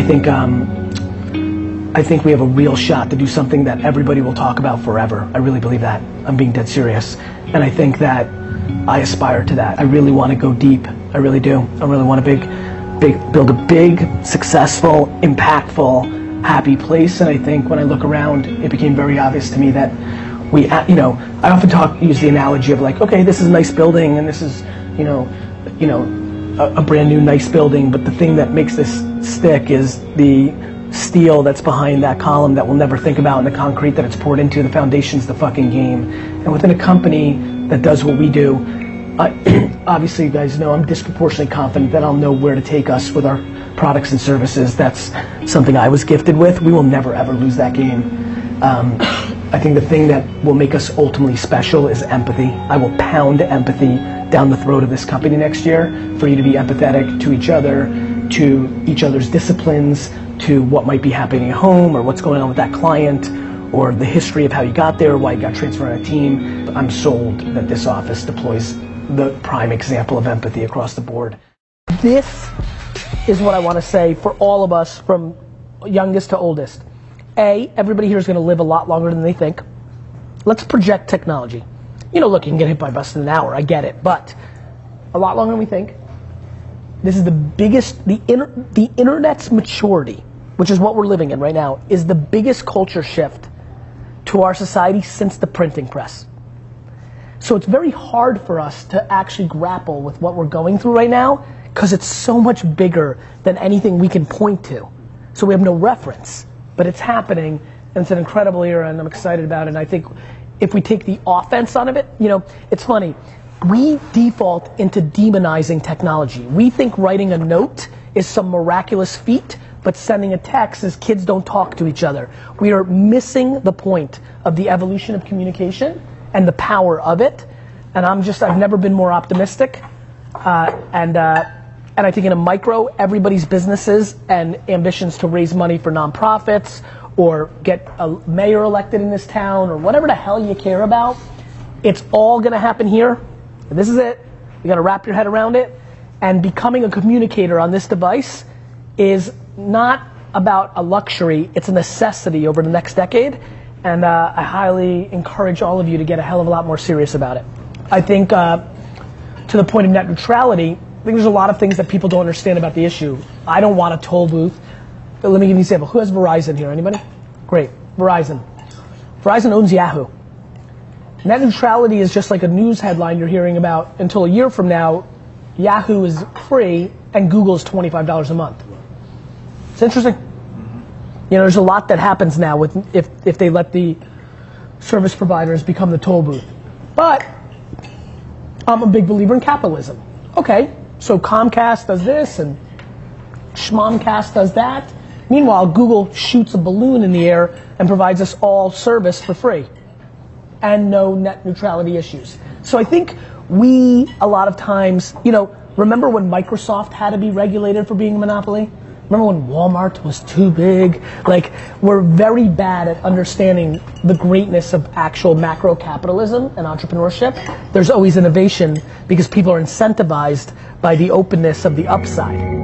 I think um, I think we have a real shot to do something that everybody will talk about forever. I really believe that. I'm being dead serious, and I think that I aspire to that. I really want to go deep. I really do. I really want to big, big, build a big, successful, impactful, happy place. And I think when I look around, it became very obvious to me that we, you know, I often talk, use the analogy of like, okay, this is a nice building, and this is, you know, you know, a, brand new nice building, but the thing that makes this stick is the steel that's behind that column that we'll never think about and the concrete that it's poured into. The foundation's the fucking game. And within a company that does what we do, uh, obviously you guys know I'm disproportionately confident that I'll know where to take us with our products and services. That's something I was gifted with. We will never ever lose that game. Um, I think the thing that will make us ultimately special is empathy. I will pound empathy down the throat of this company next year for you to be empathetic to each other, to each other's disciplines, to what might be happening at home or what's going on with that client or the history of how you got there, why you got transferred on a team. I'm sold that this office deploys the prime example of empathy across the board. This is what I want to say for all of us from youngest to oldest. A, everybody here is going to live a lot longer than they think. Let's project technology. You know, look, you can get hit by a bus in an hour, I get it, but a lot longer than we think. This is the biggest, the, inter, the internet's maturity which is what we're living in right now, is the biggest culture shift to our society since the printing press. So it's very hard for us to actually grapple with what we're going through right now because it's so much bigger than anything we can point to. So we have no reference, but it's happening and it's an incredible era and I'm excited about it. And I think if we take the offense out of it, you know, it's funny. We default into demonizing technology. We think writing a note is some miraculous feat but sending a text is kids don't talk to each other. We are missing the point of the evolution of communication and the power of it. And I'm just, I've never been more optimistic. Uh, and, uh, and I think in a micro, everybody's businesses and ambitions to raise money for nonprofits or get a mayor elected in this town or whatever the hell you care about, it's all gonna happen here. This is it. You gotta wrap your head around it. And becoming a communicator on this device is not about a luxury, it's a necessity over the next decade. And uh, I highly encourage all of you to get a hell of a lot more serious about it. I think, uh, to the point of net neutrality, think there's a lot of things that people don't understand about the issue. I don't want a toll booth. But let me give you an example. Who has Verizon here? Anybody? Great. Verizon. Verizon owns Yahoo. Net neutrality is just like a news headline you're hearing about until a year from now. Yahoo is free and Google is $25 a month. It's interesting. You know, there's a lot that happens now with if, if they let the service providers become the toll booth. But I'm a big believer in capitalism. Okay, so Comcast does this and Schmomcast does that. Meanwhile, Google shoots a balloon in the air and provides us all service for free and no net neutrality issues. So I think we, a lot of times, you know, remember when Microsoft had to be regulated for being a monopoly? Remember when Walmart was too big? Like, we're very bad at understanding the greatness of actual macro capitalism and entrepreneurship. There's always innovation because people are incentivized by the openness of the upside.